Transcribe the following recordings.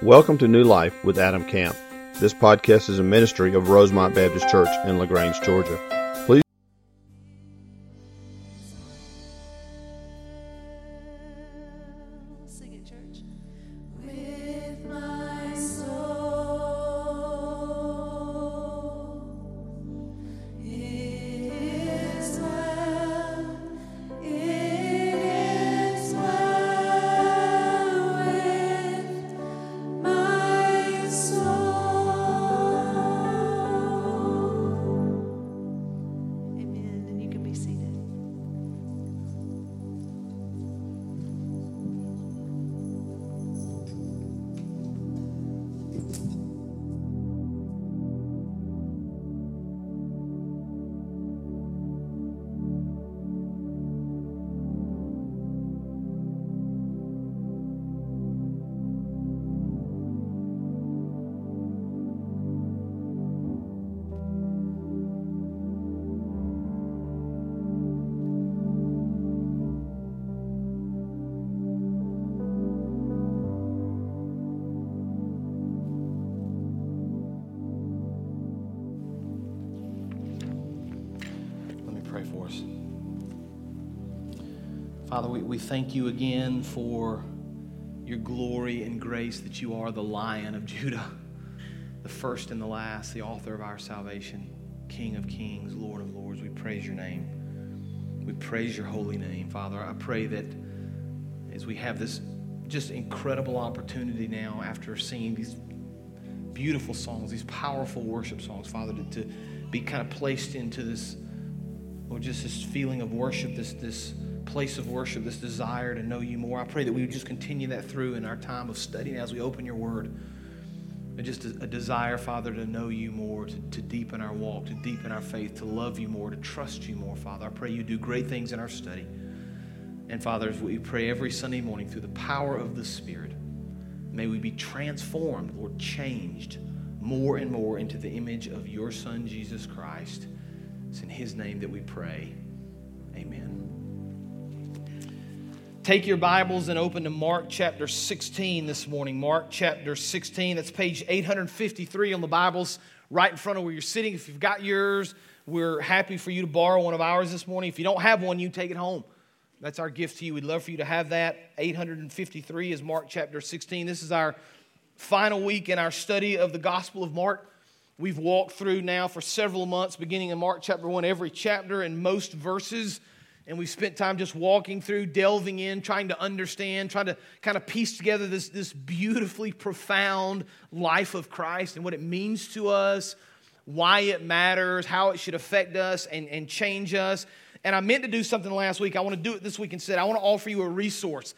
Welcome to New Life with Adam Camp. This podcast is a ministry of Rosemont Baptist Church in LaGrange, Georgia. Father, we, we thank you again for your glory and grace that you are the lion of Judah, the first and the last, the author of our salvation, King of kings, Lord of lords. We praise your name. We praise your holy name, Father. I pray that as we have this just incredible opportunity now after singing these beautiful songs, these powerful worship songs, Father, to, to be kind of placed into this, or just this feeling of worship, this, this place of worship, this desire to know you more. I pray that we would just continue that through in our time of studying as we open your word. And just a, a desire, Father, to know you more, to, to deepen our walk, to deepen our faith, to love you more, to trust you more, Father. I pray you do great things in our study. And Father, as we pray every Sunday morning through the power of the Spirit, may we be transformed, Lord, changed more and more into the image of your Son, Jesus Christ. It's in his name that we pray. Amen. Take your Bibles and open to Mark chapter 16 this morning. Mark chapter 16. That's page 853 on the Bibles right in front of where you're sitting. If you've got yours, we're happy for you to borrow one of ours this morning. If you don't have one, you take it home. That's our gift to you. We'd love for you to have that. 853 is Mark chapter 16. This is our final week in our study of the Gospel of Mark. We've walked through now for several months, beginning in Mark chapter 1, every chapter and most verses. And we've spent time just walking through, delving in, trying to understand, trying to kind of piece together this, this beautifully profound life of Christ and what it means to us, why it matters, how it should affect us and, and change us. And I meant to do something last week. I want to do it this week instead. I want to offer you a resource.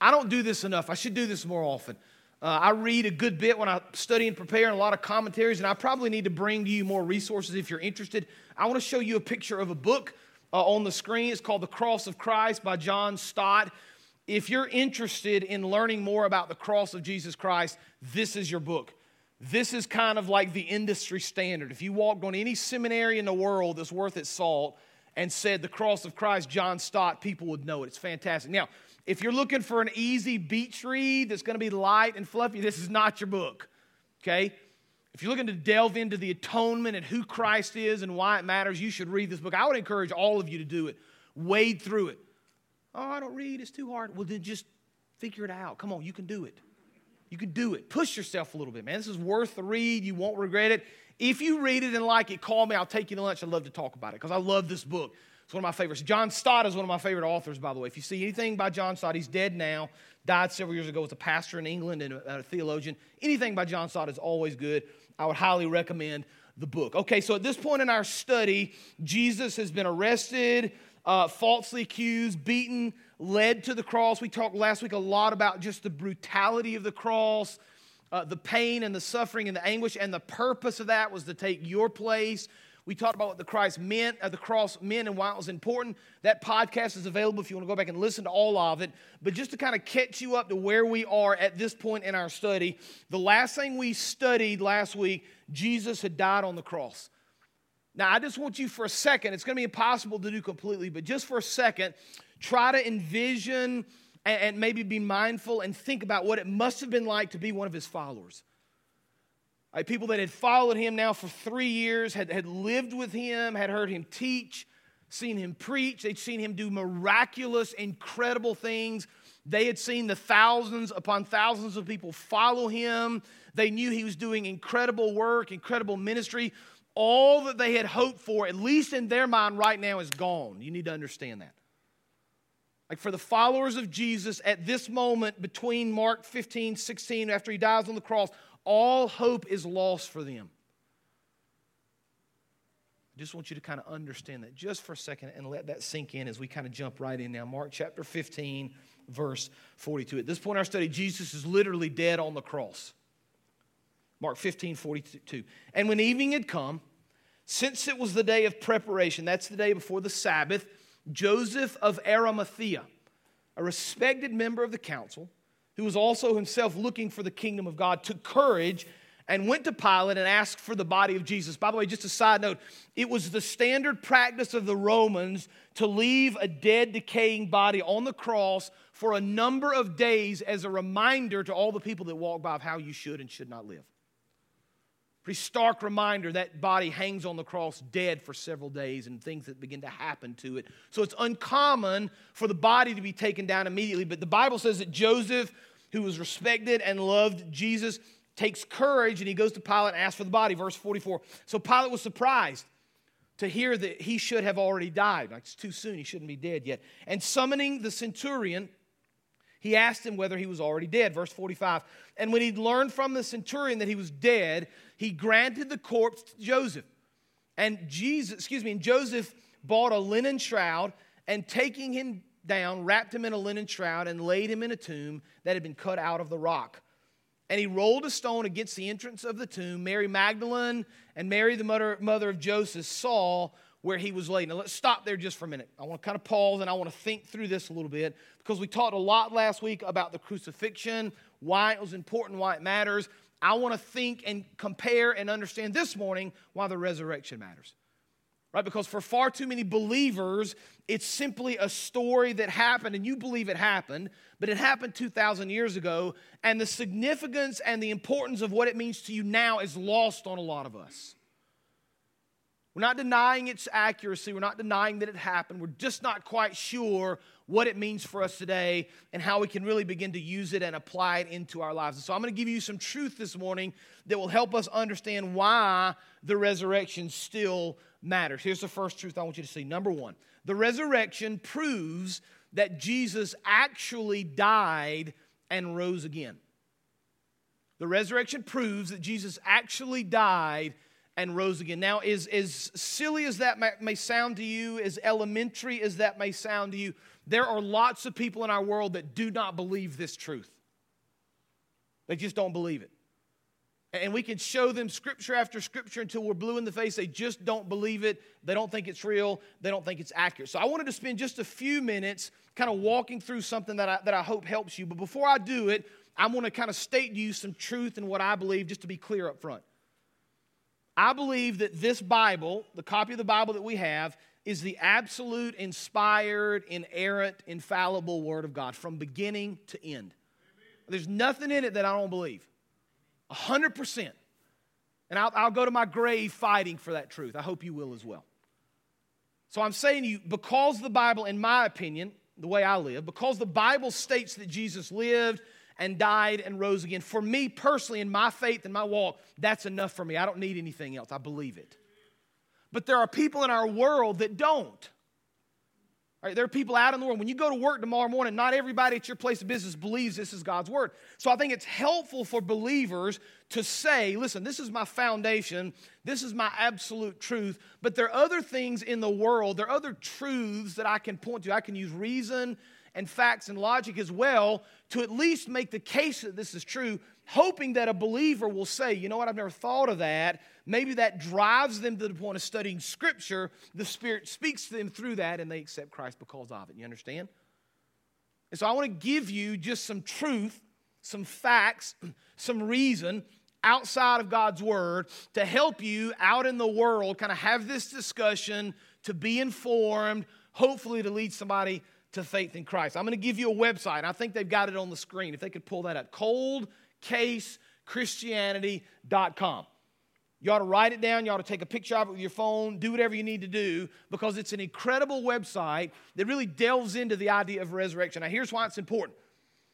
I don't do this enough. I should do this more often. Uh, I read a good bit when I study and prepare, and a lot of commentaries, and I probably need to bring to you more resources if you're interested. I want to show you a picture of a book uh, on the screen. It's called The Cross of Christ by John Stott. If you're interested in learning more about the cross of Jesus Christ, this is your book. This is kind of like the industry standard. If you walked on any seminary in the world that's worth its salt and said the cross of Christ, John Stott, people would know it. It's fantastic. Now, if you're looking for an easy beach read that's going to be light and fluffy, this is not your book. Okay? If you're looking to delve into the atonement and who Christ is and why it matters, you should read this book. I would encourage all of you to do it. Wade through it. Oh, I don't read, it's too hard. Well, then just figure it out. Come on, you can do it. You can do it. Push yourself a little bit, man. This is worth the read. You won't regret it. If you read it and like it, call me. I'll take you to lunch. I'd love to talk about it because I love this book. It's one of my favorites. John Stott is one of my favorite authors, by the way. If you see anything by John Stott, he's dead now, died several years ago, was a pastor in England and a, a theologian. Anything by John Stott is always good. I would highly recommend the book. Okay, so at this point in our study, Jesus has been arrested, uh, falsely accused, beaten, led to the cross. We talked last week a lot about just the brutality of the cross, uh, the pain and the suffering and the anguish, and the purpose of that was to take your place. We talked about what the Christ meant, uh, the cross meant, and why it was important. That podcast is available if you want to go back and listen to all of it. But just to kind of catch you up to where we are at this point in our study, the last thing we studied last week, Jesus had died on the cross. Now, I just want you for a second, it's going to be impossible to do completely, but just for a second, try to envision and, and maybe be mindful and think about what it must have been like to be one of his followers. Like people that had followed him now for three years, had, had lived with him, had heard him teach, seen him preach, they'd seen him do miraculous, incredible things. They had seen the thousands upon thousands of people follow him. They knew he was doing incredible work, incredible ministry. All that they had hoped for, at least in their mind right now, is gone. You need to understand that. Like for the followers of Jesus at this moment between Mark 15, 16, after he dies on the cross, all hope is lost for them. I just want you to kind of understand that just for a second and let that sink in as we kind of jump right in now. Mark chapter 15, verse 42. At this point in our study, Jesus is literally dead on the cross. Mark 15, 42. And when evening had come, since it was the day of preparation, that's the day before the Sabbath, Joseph of Arimathea, a respected member of the council, who was also himself looking for the kingdom of God, took courage and went to Pilate and asked for the body of Jesus. By the way, just a side note, it was the standard practice of the Romans to leave a dead, decaying body on the cross for a number of days as a reminder to all the people that walk by of how you should and should not live. Pretty stark reminder that body hangs on the cross dead for several days and things that begin to happen to it. So it's uncommon for the body to be taken down immediately. But the Bible says that Joseph, who was respected and loved Jesus, takes courage and he goes to Pilate and asks for the body. Verse 44. So Pilate was surprised to hear that he should have already died. Like it's too soon, he shouldn't be dead yet. And summoning the centurion, he asked him whether he was already dead. Verse 45. And when he'd learned from the centurion that he was dead, he granted the corpse to Joseph. And Jesus, excuse me, and Joseph bought a linen shroud and taking him down, wrapped him in a linen shroud and laid him in a tomb that had been cut out of the rock. And he rolled a stone against the entrance of the tomb. Mary Magdalene and Mary, the mother, mother of Joseph, saw where he was laid. Now let's stop there just for a minute. I want to kind of pause and I want to think through this a little bit because we talked a lot last week about the crucifixion, why it was important, why it matters. I want to think and compare and understand this morning why the resurrection matters. Right? Because for far too many believers, it's simply a story that happened and you believe it happened, but it happened 2,000 years ago, and the significance and the importance of what it means to you now is lost on a lot of us. We're not denying its accuracy. We're not denying that it happened. We're just not quite sure what it means for us today and how we can really begin to use it and apply it into our lives. So I'm going to give you some truth this morning that will help us understand why the resurrection still matters. Here's the first truth I want you to see. Number one, the resurrection proves that Jesus actually died and rose again. The resurrection proves that Jesus actually died and rose again. Now, as, as silly as that may, sound to you, as elementary as that may sound to you, there are lots of people in our world that do not believe this truth. They just don't believe it. And we can show them scripture after scripture until we're blue in the face. They just don't believe it. They don't think it's real. They don't think it's accurate. So I wanted to spend just a few minutes kind of walking through something that I, that I hope helps you. But before I do it, I want to kind of state to you some truth and what I believe, just to be clear up front. I believe that this Bible, the copy of the Bible that we have, is the absolute, inspired, inerrant, infallible Word of God from beginning to end. There's nothing in it that I don't believe. 100%. And I'll, I'll go to my grave fighting for that truth. I hope you will as well. So I'm saying to you, because the Bible, in my opinion, the way I live, because the Bible states that Jesus lived and died and rose again, for me personally, in my faith and my walk, that's enough for me. I don't need anything else. I believe it. But there are people in our world that don't. Right, there are people out in the world. When you go to work tomorrow morning, not everybody at your place of business believes this is God's word. So I think it's helpful for believers to say, listen, this is my foundation, this is my absolute truth, but there are other things in the world, there are other truths that I can point to. I can use reason and facts and logic as well to at least make the case that this is true, hoping that a believer will say, you know what, I've never thought of that. Maybe that drives them to the point of studying Scripture. The Spirit speaks to them through that, and they accept Christ because of it. You understand? And so I want to give you just some truth, some facts, some reason outside of God's Word to help you out in the world kind of have this discussion, to be informed, hopefully to lead somebody to faith in Christ. I'm going to give you a website. I think they've got it on the screen. If they could pull that up coldcasechristianity.com. You ought to write it down. You ought to take a picture of it with your phone. Do whatever you need to do because it's an incredible website that really delves into the idea of resurrection. Now, here's why it's important.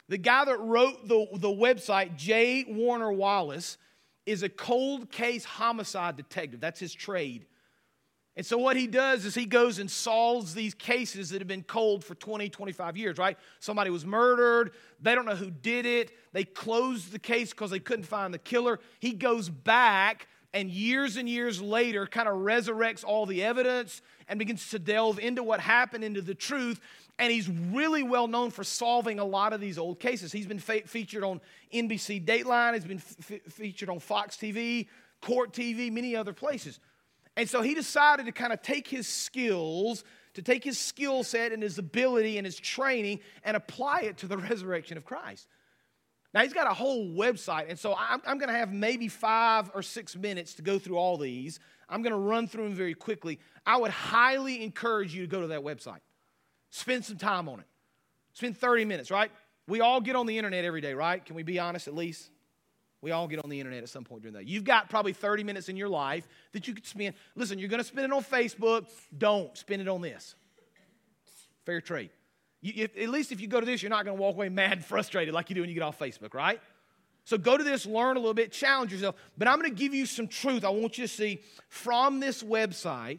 The guy that wrote the, the website, J. Warner Wallace, is a cold case homicide detective. That's his trade. And so, what he does is he goes and solves these cases that have been cold for 20, 25 years, right? Somebody was murdered. They don't know who did it. They closed the case because they couldn't find the killer. He goes back and years and years later kind of resurrects all the evidence and begins to delve into what happened, into the truth. And he's really well known for solving a lot of these old cases. He's been fe- featured on NBC Dateline, he's been featured on Fox TV, Court TV, many other places. And so he decided to kind of take his skills, to take his skill set and his ability and his training and apply it to the resurrection of Christ. Now, he's got a whole website, and so I'm, I'm going to have maybe five or six minutes to go through all these. I'm going to run through them very quickly. I would highly encourage you to go to that website, spend some time on it. Spend 30 minutes, right? We all get on the internet every day, right? Can we be honest at least? We all get on the internet at some point during that. You've got probably 30 minutes in your life that you could spend. Listen, you're going to spend it on Facebook. Don't spend it on this. Fair trade. You, if, at least if you go to this, you're not going to walk away mad and frustrated like you do when you get off Facebook, right? So go to this, learn a little bit, challenge yourself. But I'm going to give you some truth I want you to see from this website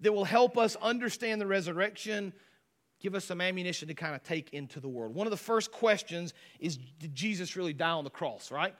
that will help us understand the resurrection, give us some ammunition to kind of take into the world. One of the first questions is Did Jesus really die on the cross, right?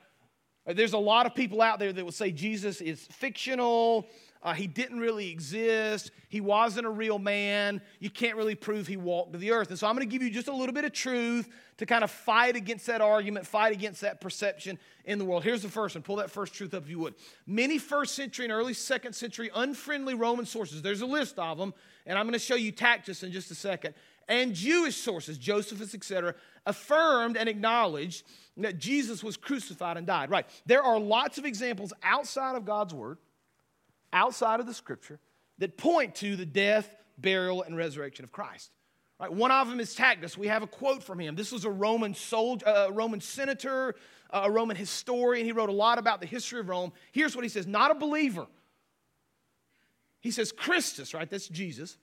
There's a lot of people out there that would say Jesus is fictional. Uh, he didn't really exist. He wasn't a real man. You can't really prove he walked to the earth. And so I'm going to give you just a little bit of truth to kind of fight against that argument, fight against that perception in the world. Here's the first one. Pull that first truth up if you would. Many first century and early second century unfriendly Roman sources, there's a list of them, and I'm going to show you Tacitus in just a second, and Jewish sources, Josephus, etc., affirmed and acknowledged that Jesus was crucified and died. Right. There are lots of examples outside of God's word outside of the scripture that point to the death, burial, and resurrection of Christ. Right? One of them is Tacitus. We have a quote from him. This was a Roman soldier, a Roman senator, a Roman historian. He wrote a lot about the history of Rome. Here's what he says: not a believer. He says, Christus, right? That's Jesus,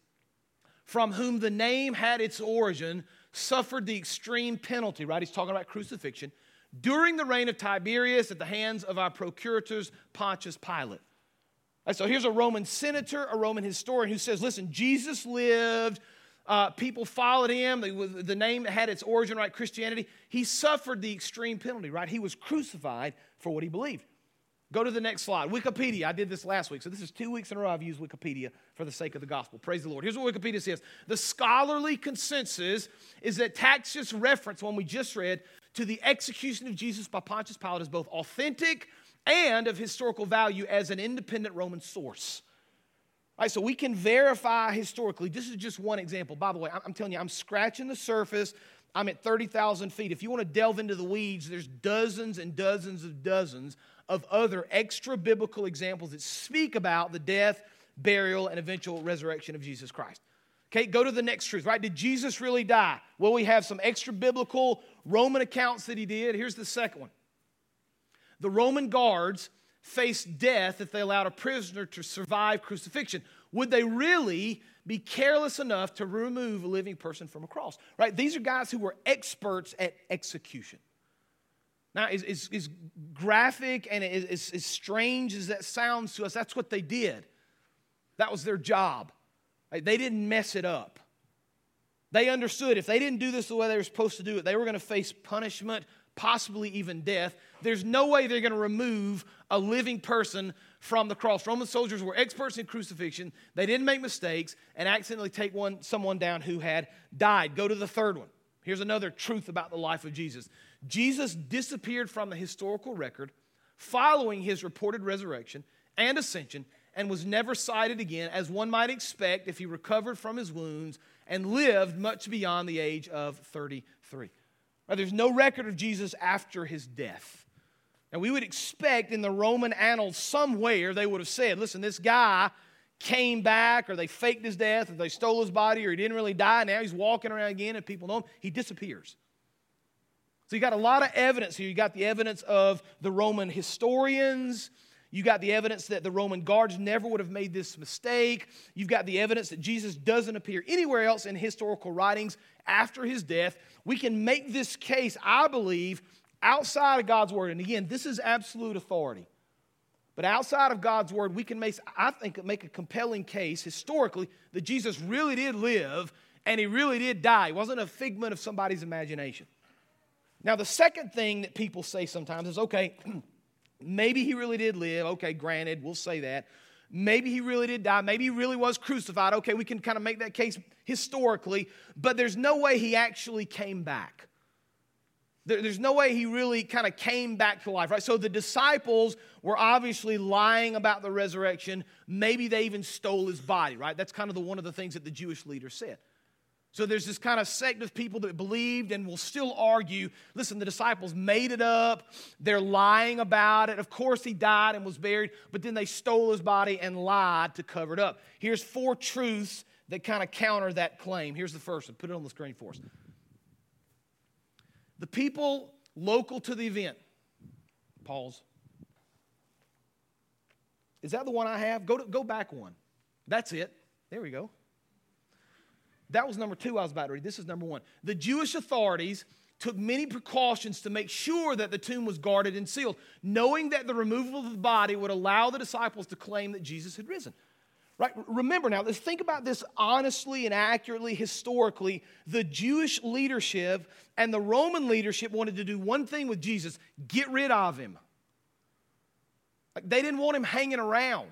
from whom the name had its origin, suffered the extreme penalty, right? He's talking about crucifixion during the reign of Tiberius at the hands of our procurators Pontius Pilate. Right, so here's a Roman senator, a Roman historian who says, listen, Jesus lived, uh, people followed him, the, the name had its origin, right? Christianity. He suffered the extreme penalty, right? He was crucified for what he believed. Go to the next slide. Wikipedia. I did this last week. So this is two weeks in a row I've used Wikipedia for the sake of the gospel. Praise the Lord. Here's what Wikipedia says The scholarly consensus is that Tacitus' reference, one we just read, to the execution of Jesus by Pontius Pilate is both authentic and of historical value as an independent Roman source. All right, so we can verify historically. This is just one example. By the way, I'm telling you, I'm scratching the surface. I'm at 30,000 feet. If you want to delve into the weeds, there's dozens and dozens of dozens of other extra biblical examples that speak about the death, burial, and eventual resurrection of Jesus Christ. Okay, go to the next truth, right? Did Jesus really die? Well, we have some extra biblical Roman accounts that he did. Here's the second one the Roman guards faced death if they allowed a prisoner to survive crucifixion. Would they really be careless enough to remove a living person from a cross? Right? These are guys who were experts at execution. Now, as, as, as graphic and as, as strange as that sounds to us, that's what they did. That was their job. Right? They didn't mess it up. They understood if they didn't do this the way they were supposed to do it, they were going to face punishment, possibly even death. There's no way they're going to remove a living person from the cross. Roman soldiers were experts in crucifixion. They didn't make mistakes and accidentally take one, someone down who had died. Go to the third one. Here's another truth about the life of Jesus Jesus disappeared from the historical record following his reported resurrection and ascension and was never sighted again, as one might expect if he recovered from his wounds and lived much beyond the age of 33. Right, there's no record of Jesus after his death. And we would expect in the Roman annals somewhere they would have said, listen, this guy came back or they faked his death or they stole his body or he didn't really die. Now he's walking around again and people know him. He disappears. So you got a lot of evidence here. You got the evidence of the Roman historians. You got the evidence that the Roman guards never would have made this mistake. You've got the evidence that Jesus doesn't appear anywhere else in historical writings after his death. We can make this case, I believe, outside of God's word. And again, this is absolute authority. But outside of God's word, we can make, I think, make a compelling case historically that Jesus really did live and he really did die. He wasn't a figment of somebody's imagination. Now, the second thing that people say sometimes is okay, maybe he really did live. Okay, granted, we'll say that. Maybe he really did die. Maybe he really was crucified. Okay, we can kind of make that case historically, but there's no way he actually came back. There, there's no way he really kind of came back to life, right? So the disciples were obviously lying about the resurrection. Maybe they even stole his body, right? That's kind of the, one of the things that the Jewish leaders said. So there's this kind of sect of people that believed and will still argue listen, the disciples made it up. They're lying about it. Of course, he died and was buried, but then they stole his body and lied to cover it up. Here's four truths that kind of counter that claim. Here's the first one. Put it on the screen for us. The people local to the event, pause. Is that the one I have? Go, to, go back one. That's it. There we go. That was number two I was about to read. This is number one. The Jewish authorities took many precautions to make sure that the tomb was guarded and sealed, knowing that the removal of the body would allow the disciples to claim that Jesus had risen. Right? Remember now, let's think about this honestly and accurately, historically. The Jewish leadership and the Roman leadership wanted to do one thing with Jesus get rid of him. Like they didn't want him hanging around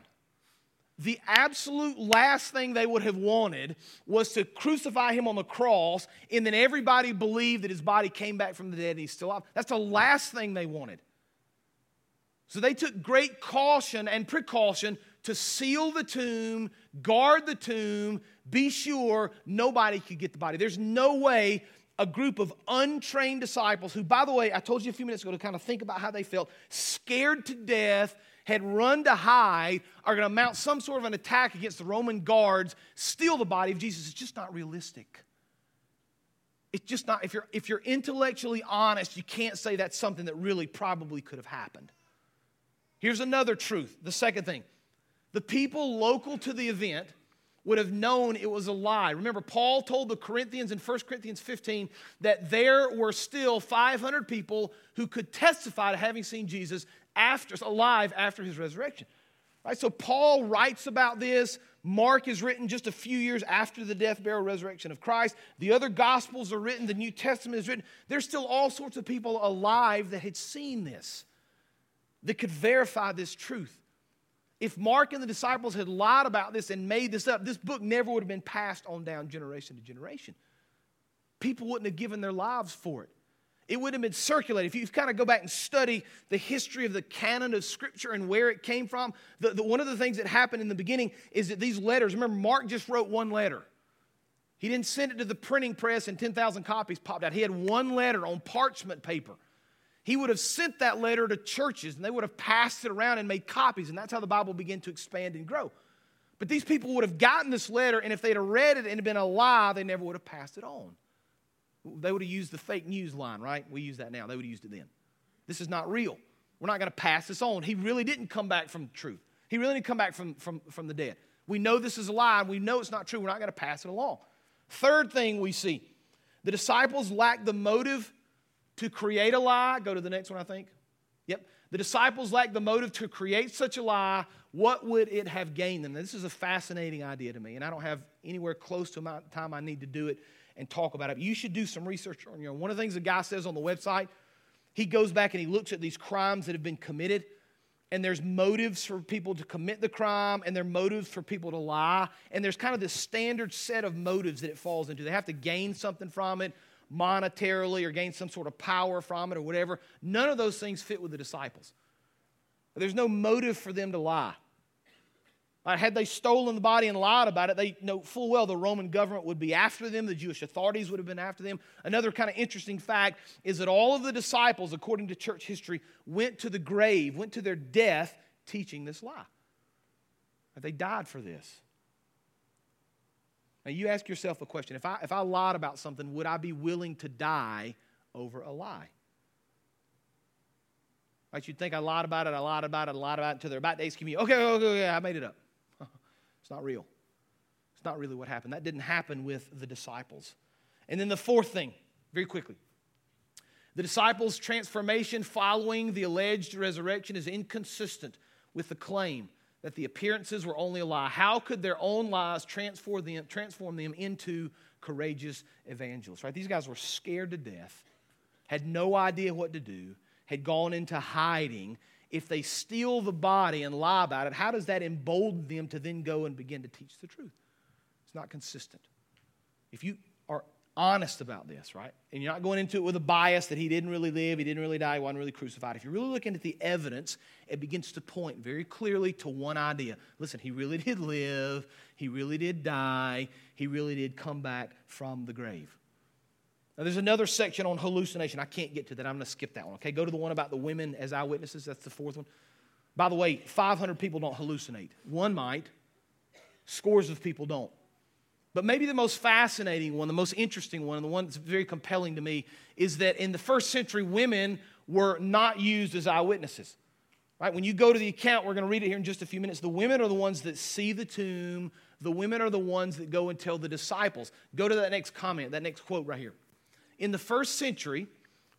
the absolute last thing they would have wanted was to crucify him on the cross and then everybody believed that his body came back from the dead and he's still alive. That's the last thing they wanted. So they took great caution and precaution to seal the tomb, guard the tomb, be sure nobody could get the body. There's no way a group of untrained disciples, who, by the way, I told you a few minutes ago to kind of think about how they felt, scared to death, had run to hide are going to mount some sort of an attack against the Roman guards, steal the body of Jesus. It's just not realistic. It's just not, if you're, if you're intellectually honest, you can't say that's something that really probably could have happened. Here's another truth the second thing the people local to the event would have known it was a lie. Remember, Paul told the Corinthians in 1 Corinthians 15 that there were still 500 people who could testify to having seen Jesus after, alive after his resurrection. Right? So Paul writes about this. Mark is written just a few years after the death, burial, resurrection of Christ. The other gospels are written, the New Testament is written. There's still all sorts of people alive that had seen this, that could verify this truth. If Mark and the disciples had lied about this and made this up, this book never would have been passed on down generation to generation. People wouldn't have given their lives for it. It would have been circulated. If you kind of go back and study the history of the canon of Scripture and where it came from, the, the, one of the things that happened in the beginning is that these letters, remember, Mark just wrote one letter. He didn't send it to the printing press and 10,000 copies popped out. He had one letter on parchment paper. He would have sent that letter to churches and they would have passed it around and made copies, and that's how the Bible began to expand and grow. But these people would have gotten this letter, and if they'd have read it and been a lie, they never would have passed it on. They would have used the fake news line, right? We use that now. They would have used it then. This is not real. We're not going to pass this on. He really didn't come back from truth. He really didn't come back from, from, from the dead. We know this is a lie. We know it's not true. We're not going to pass it along. Third thing we see the disciples lacked the motive to create a lie. Go to the next one, I think. Yep. The disciples lacked the motive to create such a lie. What would it have gained them? Now, this is a fascinating idea to me, and I don't have anywhere close to the time I need to do it and talk about it. You should do some research on your own. One of the things the guy says on the website, he goes back and he looks at these crimes that have been committed, and there's motives for people to commit the crime, and there are motives for people to lie, and there's kind of this standard set of motives that it falls into. They have to gain something from it monetarily or gain some sort of power from it or whatever. None of those things fit with the disciples. There's no motive for them to lie. Had they stolen the body and lied about it, they know full well the Roman government would be after them, the Jewish authorities would have been after them. Another kind of interesting fact is that all of the disciples, according to church history, went to the grave, went to their death teaching this lie. They died for this. Now, you ask yourself a question if I, if I lied about something, would I be willing to die over a lie? Right? You'd think I lied about it, I lied about it, I lied about it until they're about to excommunicate. Okay, okay, okay, I made it up. It's not real. It's not really what happened. That didn't happen with the disciples. And then the fourth thing, very quickly. The disciples' transformation following the alleged resurrection is inconsistent with the claim that the appearances were only a lie. How could their own lies transform them, transform them into courageous evangelists? Right? These guys were scared to death, had no idea what to do, had gone into hiding. If they steal the body and lie about it, how does that embolden them to then go and begin to teach the truth? It's not consistent. If you are honest about this, right? And you're not going into it with a bias that he didn't really live, he didn't really die, he wasn't really crucified. If you're really looking at the evidence, it begins to point very clearly to one idea. Listen, he really did live, he really did die, he really did come back from the grave. Now, there's another section on hallucination. I can't get to that. I'm going to skip that one. Okay, go to the one about the women as eyewitnesses. That's the fourth one. By the way, 500 people don't hallucinate. One might, scores of people don't. But maybe the most fascinating one, the most interesting one, and the one that's very compelling to me is that in the first century, women were not used as eyewitnesses. Right? When you go to the account, we're going to read it here in just a few minutes. The women are the ones that see the tomb. The women are the ones that go and tell the disciples. Go to that next comment, that next quote right here. In the first century,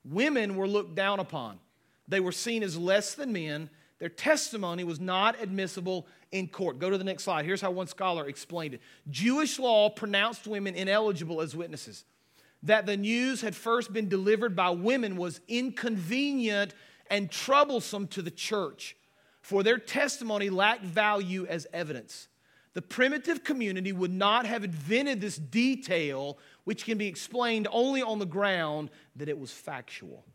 women were looked down upon. They were seen as less than men. Their testimony was not admissible in court. Go to the next slide. Here's how one scholar explained it Jewish law pronounced women ineligible as witnesses. That the news had first been delivered by women was inconvenient and troublesome to the church, for their testimony lacked value as evidence. The primitive community would not have invented this detail, which can be explained only on the ground that it was factual.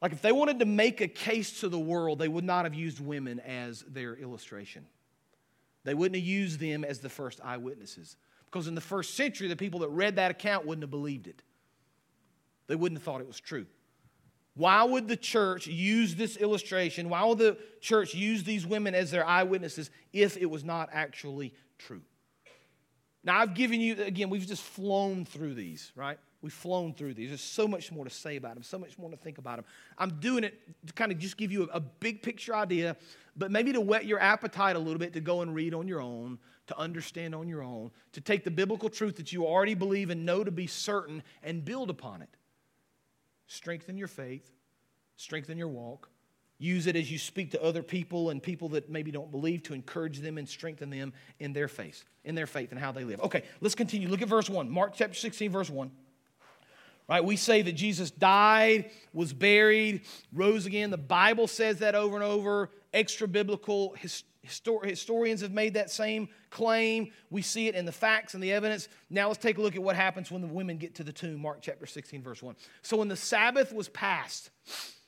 Like if they wanted to make a case to the world, they would not have used women as their illustration. They wouldn't have used them as the first eyewitnesses. Because in the first century, the people that read that account wouldn't have believed it. They wouldn't have thought it was true. Why would the church use this illustration? Why would the church use these women as their eyewitnesses if it was not actually true? Now, I've given you, again, we've just flown through these, right? We've flown through these. There's so much more to say about them, so much more to think about them. I'm doing it to kind of just give you a, a big picture idea, but maybe to whet your appetite a little bit to go and read on your own, to understand on your own, to take the biblical truth that you already believe and know to be certain and build upon it. Strengthen your faith, strengthen your walk. Use it as you speak to other people and people that maybe don't believe to encourage them and strengthen them in their faith, in their faith and how they live. Okay, let's continue. Look at verse 1. Mark chapter 16, verse 1. Right? We say that Jesus died, was buried, rose again. The Bible says that over and over. Extra biblical histor- historians have made that same claim. We see it in the facts and the evidence. Now let's take a look at what happens when the women get to the tomb. Mark chapter 16, verse 1. So when the Sabbath was passed,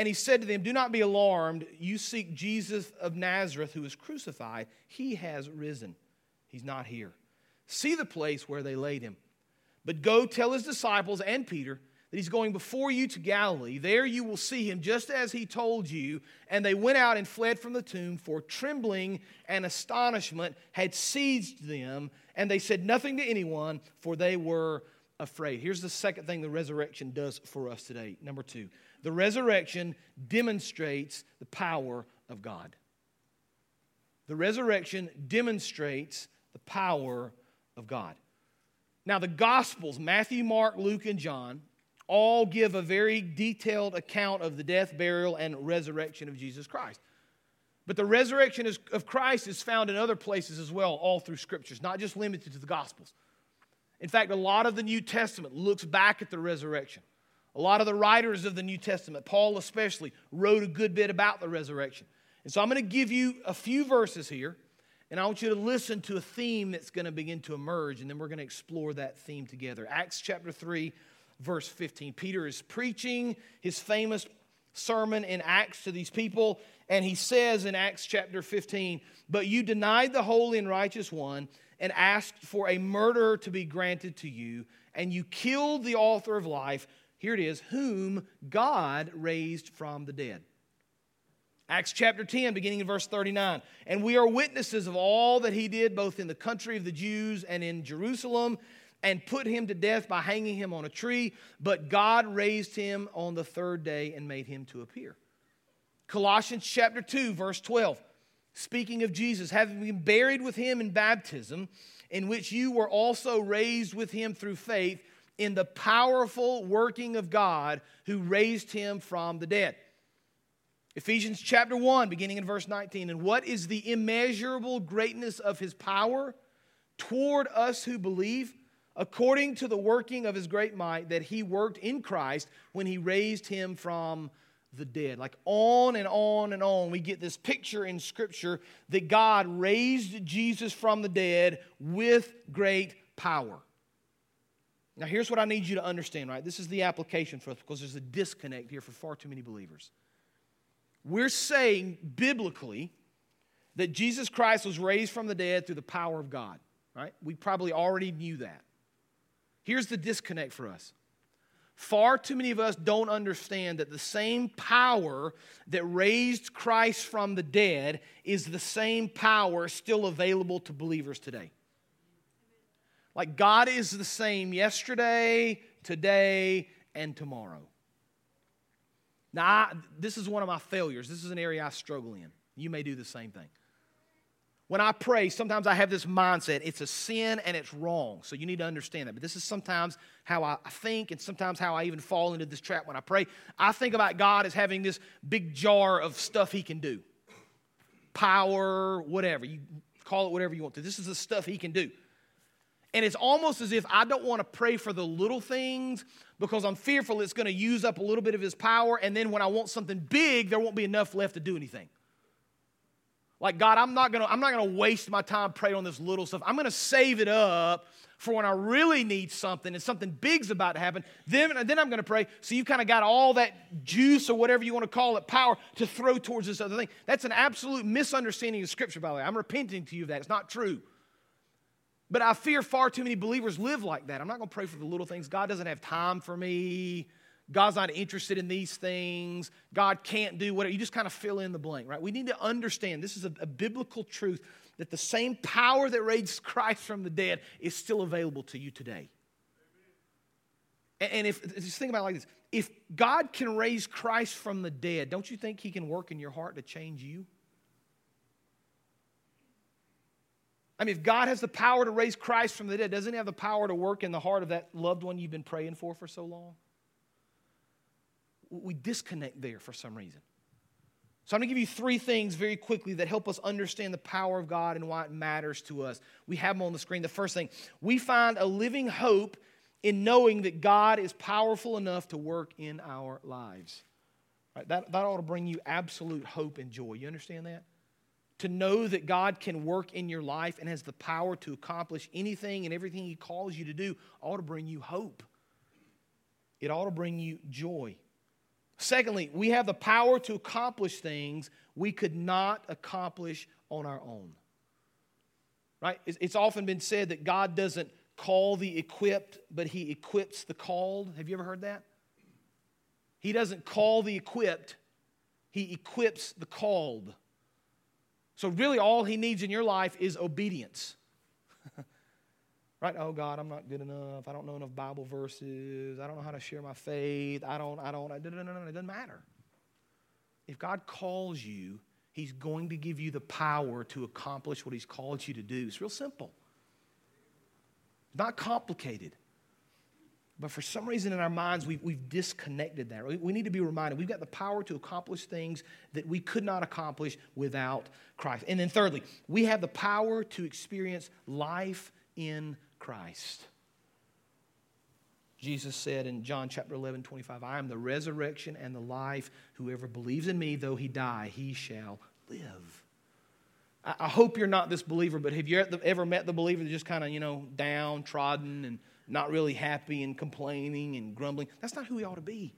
And he said to them, Do not be alarmed. You seek Jesus of Nazareth, who was crucified. He has risen. He's not here. See the place where they laid him. But go tell his disciples and Peter that he's going before you to Galilee. There you will see him just as he told you. And they went out and fled from the tomb, for trembling and astonishment had seized them. And they said nothing to anyone, for they were afraid. Here's the second thing the resurrection does for us today. Number two, the resurrection demonstrates the power of God. The resurrection demonstrates the power of God. Now, the Gospels, Matthew, Mark, Luke, and John, all give a very detailed account of the death, burial, and resurrection of Jesus Christ. But the resurrection of Christ is found in other places as well, all through scriptures, not just limited to the Gospels. In fact, a lot of the New Testament looks back at the resurrection. A lot of the writers of the New Testament, Paul especially, wrote a good bit about the resurrection. And so I'm going to give you a few verses here, And I want you to listen to a theme that's going to begin to emerge, and then we're going to explore that theme together. Acts chapter 3, verse 15. Peter is preaching his famous sermon in Acts to these people, and he says in Acts chapter 15, But you denied the holy and righteous one and asked for a murderer to be granted to you, and you killed the author of life. Here it is, whom God raised from the dead. Acts chapter 10, beginning in verse 39. And we are witnesses of all that he did, both in the country of the Jews and in Jerusalem, and put him to death by hanging him on a tree. But God raised him on the third day and made him to appear. Colossians chapter 2, verse 12. Speaking of Jesus, having been buried with him in baptism, in which you were also raised with him through faith in the powerful working of God who raised him from the dead. Ephesians chapter 1, beginning in verse 19. And what is the immeasurable greatness of his power toward us who believe, according to the working of his great might that he worked in Christ when he raised him from the dead? Like on and on and on, we get this picture in Scripture that God raised Jesus from the dead with great power. Now, here's what I need you to understand, right? This is the application for us because there's a disconnect here for far too many believers. We're saying biblically that Jesus Christ was raised from the dead through the power of God, right? We probably already knew that. Here's the disconnect for us. Far too many of us don't understand that the same power that raised Christ from the dead is the same power still available to believers today. Like God is the same yesterday, today, and tomorrow. Now, I, this is one of my failures. This is an area I struggle in. You may do the same thing. When I pray, sometimes I have this mindset it's a sin and it's wrong. So you need to understand that. But this is sometimes how I think and sometimes how I even fall into this trap when I pray. I think about God as having this big jar of stuff He can do power, whatever. You call it whatever you want to. This is the stuff He can do. And it's almost as if I don't want to pray for the little things because I'm fearful it's going to use up a little bit of his power. And then when I want something big, there won't be enough left to do anything. Like, God, I'm not going to, I'm not going to waste my time praying on this little stuff. I'm going to save it up for when I really need something and something big's about to happen. Then, then I'm going to pray. So you've kind of got all that juice or whatever you want to call it, power to throw towards this other thing. That's an absolute misunderstanding of Scripture, by the way. I'm repenting to you of that. It's not true. But I fear far too many believers live like that. I'm not going to pray for the little things. God doesn't have time for me. God's not interested in these things. God can't do whatever. You just kind of fill in the blank, right? We need to understand this is a, a biblical truth that the same power that raised Christ from the dead is still available to you today. And, if just think about it like this if God can raise Christ from the dead, don't you think He can work in your heart to change you? I mean, if God has the power to raise Christ from the dead, doesn't He have the power to work in the heart of that loved one you've been praying for for so long? We disconnect there for some reason. So I'm going to give you three things very quickly that help us understand the power of God and why it matters to us. We have them on the screen. The first thing, we find a living hope in knowing that God is powerful enough to work in our lives. Right? That, that ought to bring you absolute hope and joy. You understand that? To know that God can work in your life and has the power to accomplish anything and everything He calls you to do ought to bring you hope. It ought to bring you joy. Secondly, we have the power to accomplish things we could not accomplish on our own. Right? It's often been said that God doesn't call the equipped, but He equips the called. Have you ever heard that? He doesn't call the equipped, He equips the called. So, really, all he needs in your life is obedience. right? Oh, God, I'm not good enough. I don't know enough Bible verses. I don't know how to share my faith. I don't, I don't, no, no, no, no. It doesn't matter. If God calls you, he's going to give you the power to accomplish what he's called you to do. It's real simple, not complicated. But for some reason in our minds, we've, we've disconnected that. We, we need to be reminded we've got the power to accomplish things that we could not accomplish without Christ. And then, thirdly, we have the power to experience life in Christ. Jesus said in John chapter 11, 25, I am the resurrection and the life. Whoever believes in me, though he die, he shall live. I I hope you're not this believer, but have you ever met the believer that just kind of, you know, downtrodden and not really happy and complaining and grumbling? That's not who we ought to be.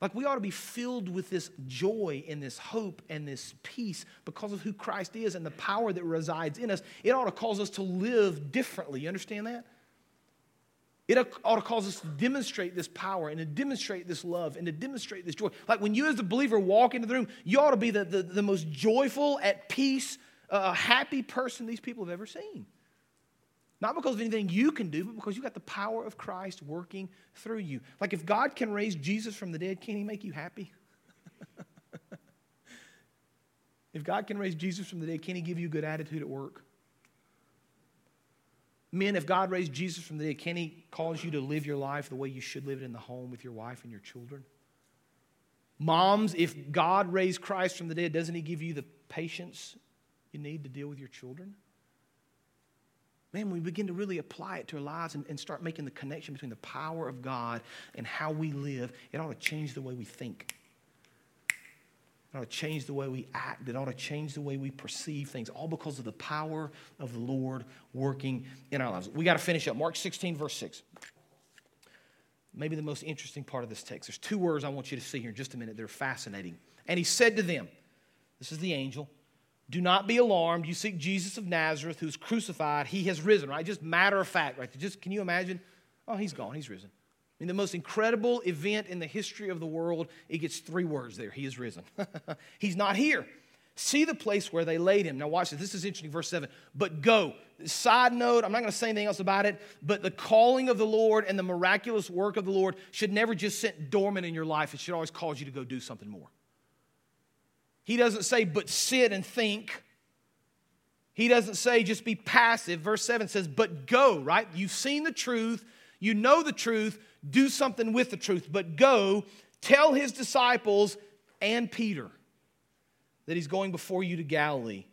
Like, we ought to be filled with this joy and this hope and this peace because of who Christ is and the power that resides in us. It ought to cause us to live differently. You understand that? It ought to cause us to demonstrate this power and to demonstrate this love and to demonstrate this joy. Like when you, as a believer, walk into the room, you ought to be the, the, the most joyful, at peace, uh, happy person these people have ever seen. Not because of anything you can do, but because you got the power of Christ working through you. Like if God can raise Jesus from the dead, can he make you happy? if God can raise Jesus from the dead, can he give you a good attitude at work? Men, if God raised Jesus from the dead, can he cause you to live your life the way you should live it in the home with your wife and your children? Moms, if God raised Christ from the dead, doesn't he give you the patience you need to deal with your children? Man, we begin to really apply it to our lives and, and start making the connection between the power of God and how we live, it ought to change the way we think. It ought to change the way we act. It ought to change the way we perceive things, all because of the power of the Lord working in our lives. We got to finish up. Mark 16, verse 6. Maybe the most interesting part of this text. There's two words I want you to see here in just a minute. They're fascinating. And he said to them, This is the angel, do not be alarmed. You seek Jesus of Nazareth, who's crucified. He has risen, right? Just matter of fact, right? Just can you imagine? Oh, he's gone. He's risen. I mean, the most incredible event in the history of the world, it gets three words there. He is risen. He's not here. See the place where they laid him. Now, watch this. This is interesting, verse 7. But go. Side note, I'm not going to say anything else about it, but the calling of the Lord and the miraculous work of the Lord should never just sit dormant in your life. It should always cause you to go do something more. He doesn't say, but sit and think. He doesn't say, just be passive. Verse 7 says, but go, right? You've seen the truth. You know the truth do something with the truth, but go tell his disciples and Peter that he's going before you to Galilee.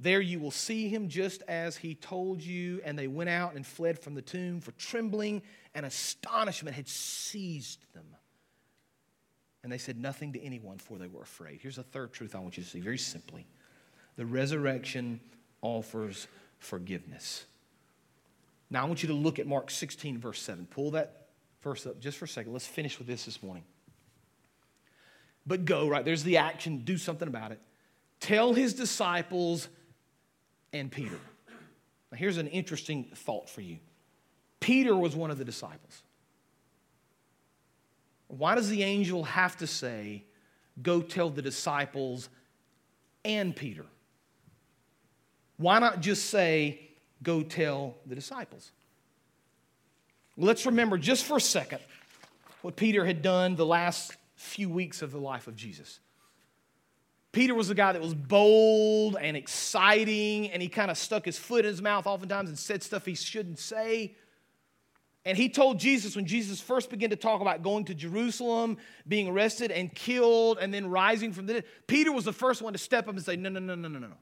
There you will see him just as he told you. And they went out and fled from the tomb, for trembling and astonishment had seized them. And they said nothing to anyone, for they were afraid. Here's a third truth I want you to see very simply the resurrection offers forgiveness. Now, I want you to look at Mark 16, verse 7. Pull that verse up just for a second. Let's finish with this this morning. But go, right? There's the action. Do something about it. Tell his disciples and Peter. Now, here's an interesting thought for you Peter was one of the disciples. Why does the angel have to say, go tell the disciples and Peter? Why not just say, go tell the disciples? Let's remember just for a second what Peter had done the last few weeks of the life of Jesus. Peter was the guy that was bold and exciting, and he kind of stuck his foot in his mouth oftentimes and said stuff he shouldn't say. And he told Jesus when Jesus first began to talk about going to Jerusalem, being arrested and killed, and then rising from the dead, Peter was the first one to step up and say, No, no, no, no, no, no, no.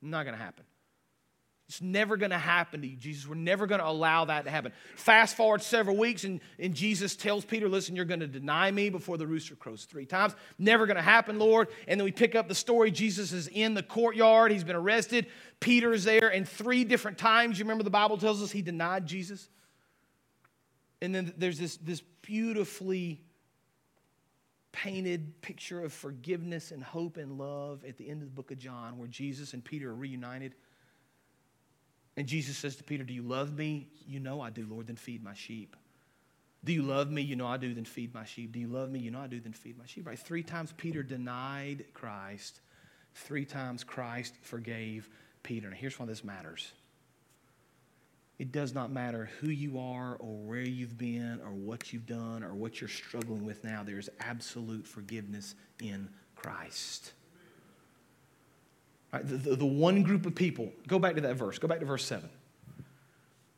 Not going to happen. It's never going to happen to you, Jesus. We're never going to allow that to happen. Fast forward several weeks, and, and Jesus tells Peter, Listen, you're going to deny me before the rooster crows three times. Never going to happen, Lord. And then we pick up the story. Jesus is in the courtyard, he's been arrested. Peter is there, and three different times, you remember the Bible tells us he denied Jesus? And then there's this, this beautifully painted picture of forgiveness and hope and love at the end of the book of John, where Jesus and Peter are reunited. And Jesus says to Peter, Do you love me? You know I do, Lord, then feed my sheep. Do you love me? You know I do, then feed my sheep. Do you love me? You know I do, then feed my sheep. Right? Three times Peter denied Christ. Three times Christ forgave Peter. Now here's why this matters. It does not matter who you are or where you've been or what you've done or what you're struggling with now. There's absolute forgiveness in Christ. Right, the, the, the one group of people, go back to that verse, go back to verse 7.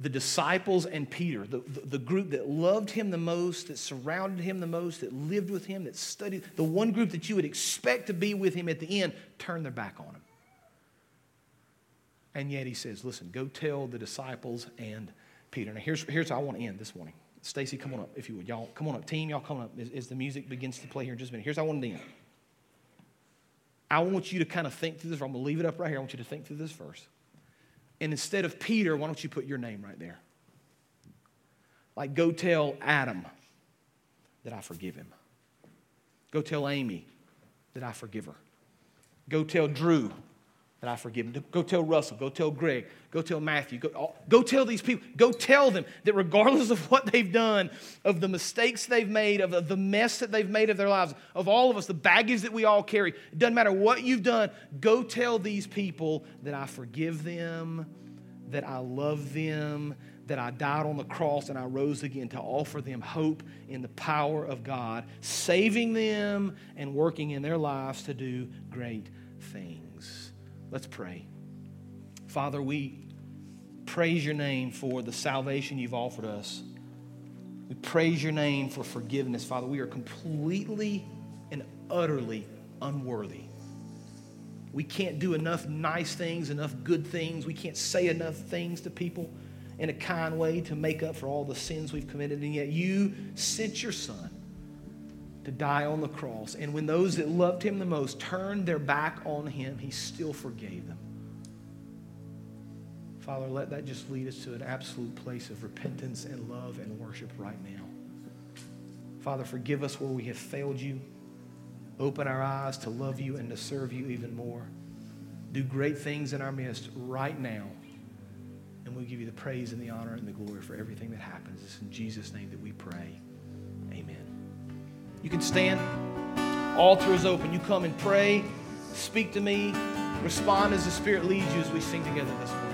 The disciples and Peter, the, the, the group that loved him the most, that surrounded him the most, that lived with him, that studied, the one group that you would expect to be with him at the end, turned their back on him. And yet he says, listen, go tell the disciples and Peter. Now here's, here's how I want to end this morning. Stacy, come on up, if you would. Y'all, come on up. Team, y'all come on up as, as the music begins to play here in just a minute. Here's how I want to end. I want you to kind of think through this. I'm going to leave it up right here. I want you to think through this verse. And instead of Peter, why don't you put your name right there? Like, go tell Adam that I forgive him. Go tell Amy that I forgive her. Go tell Drew that I forgive them. Go tell Russell. Go tell Greg. Go tell Matthew. Go, go tell these people. Go tell them that regardless of what they've done, of the mistakes they've made, of the mess that they've made of their lives, of all of us, the baggage that we all carry, it doesn't matter what you've done, go tell these people that I forgive them, that I love them, that I died on the cross and I rose again to offer them hope in the power of God, saving them and working in their lives to do great things. Let's pray. Father, we praise your name for the salvation you've offered us. We praise your name for forgiveness, Father. We are completely and utterly unworthy. We can't do enough nice things, enough good things. We can't say enough things to people in a kind way to make up for all the sins we've committed. And yet you sent your son to die on the cross. And when those that loved him the most turned their back on him, he still forgave them. Father, let that just lead us to an absolute place of repentance and love and worship right now. Father, forgive us where we have failed you. Open our eyes to love you and to serve you even more. Do great things in our midst right now. And we'll give you the praise and the honor and the glory for everything that happens. It's in Jesus' name that we pray. You can stand. Altar is open. You come and pray, speak to me, respond as the Spirit leads you as we sing together this morning.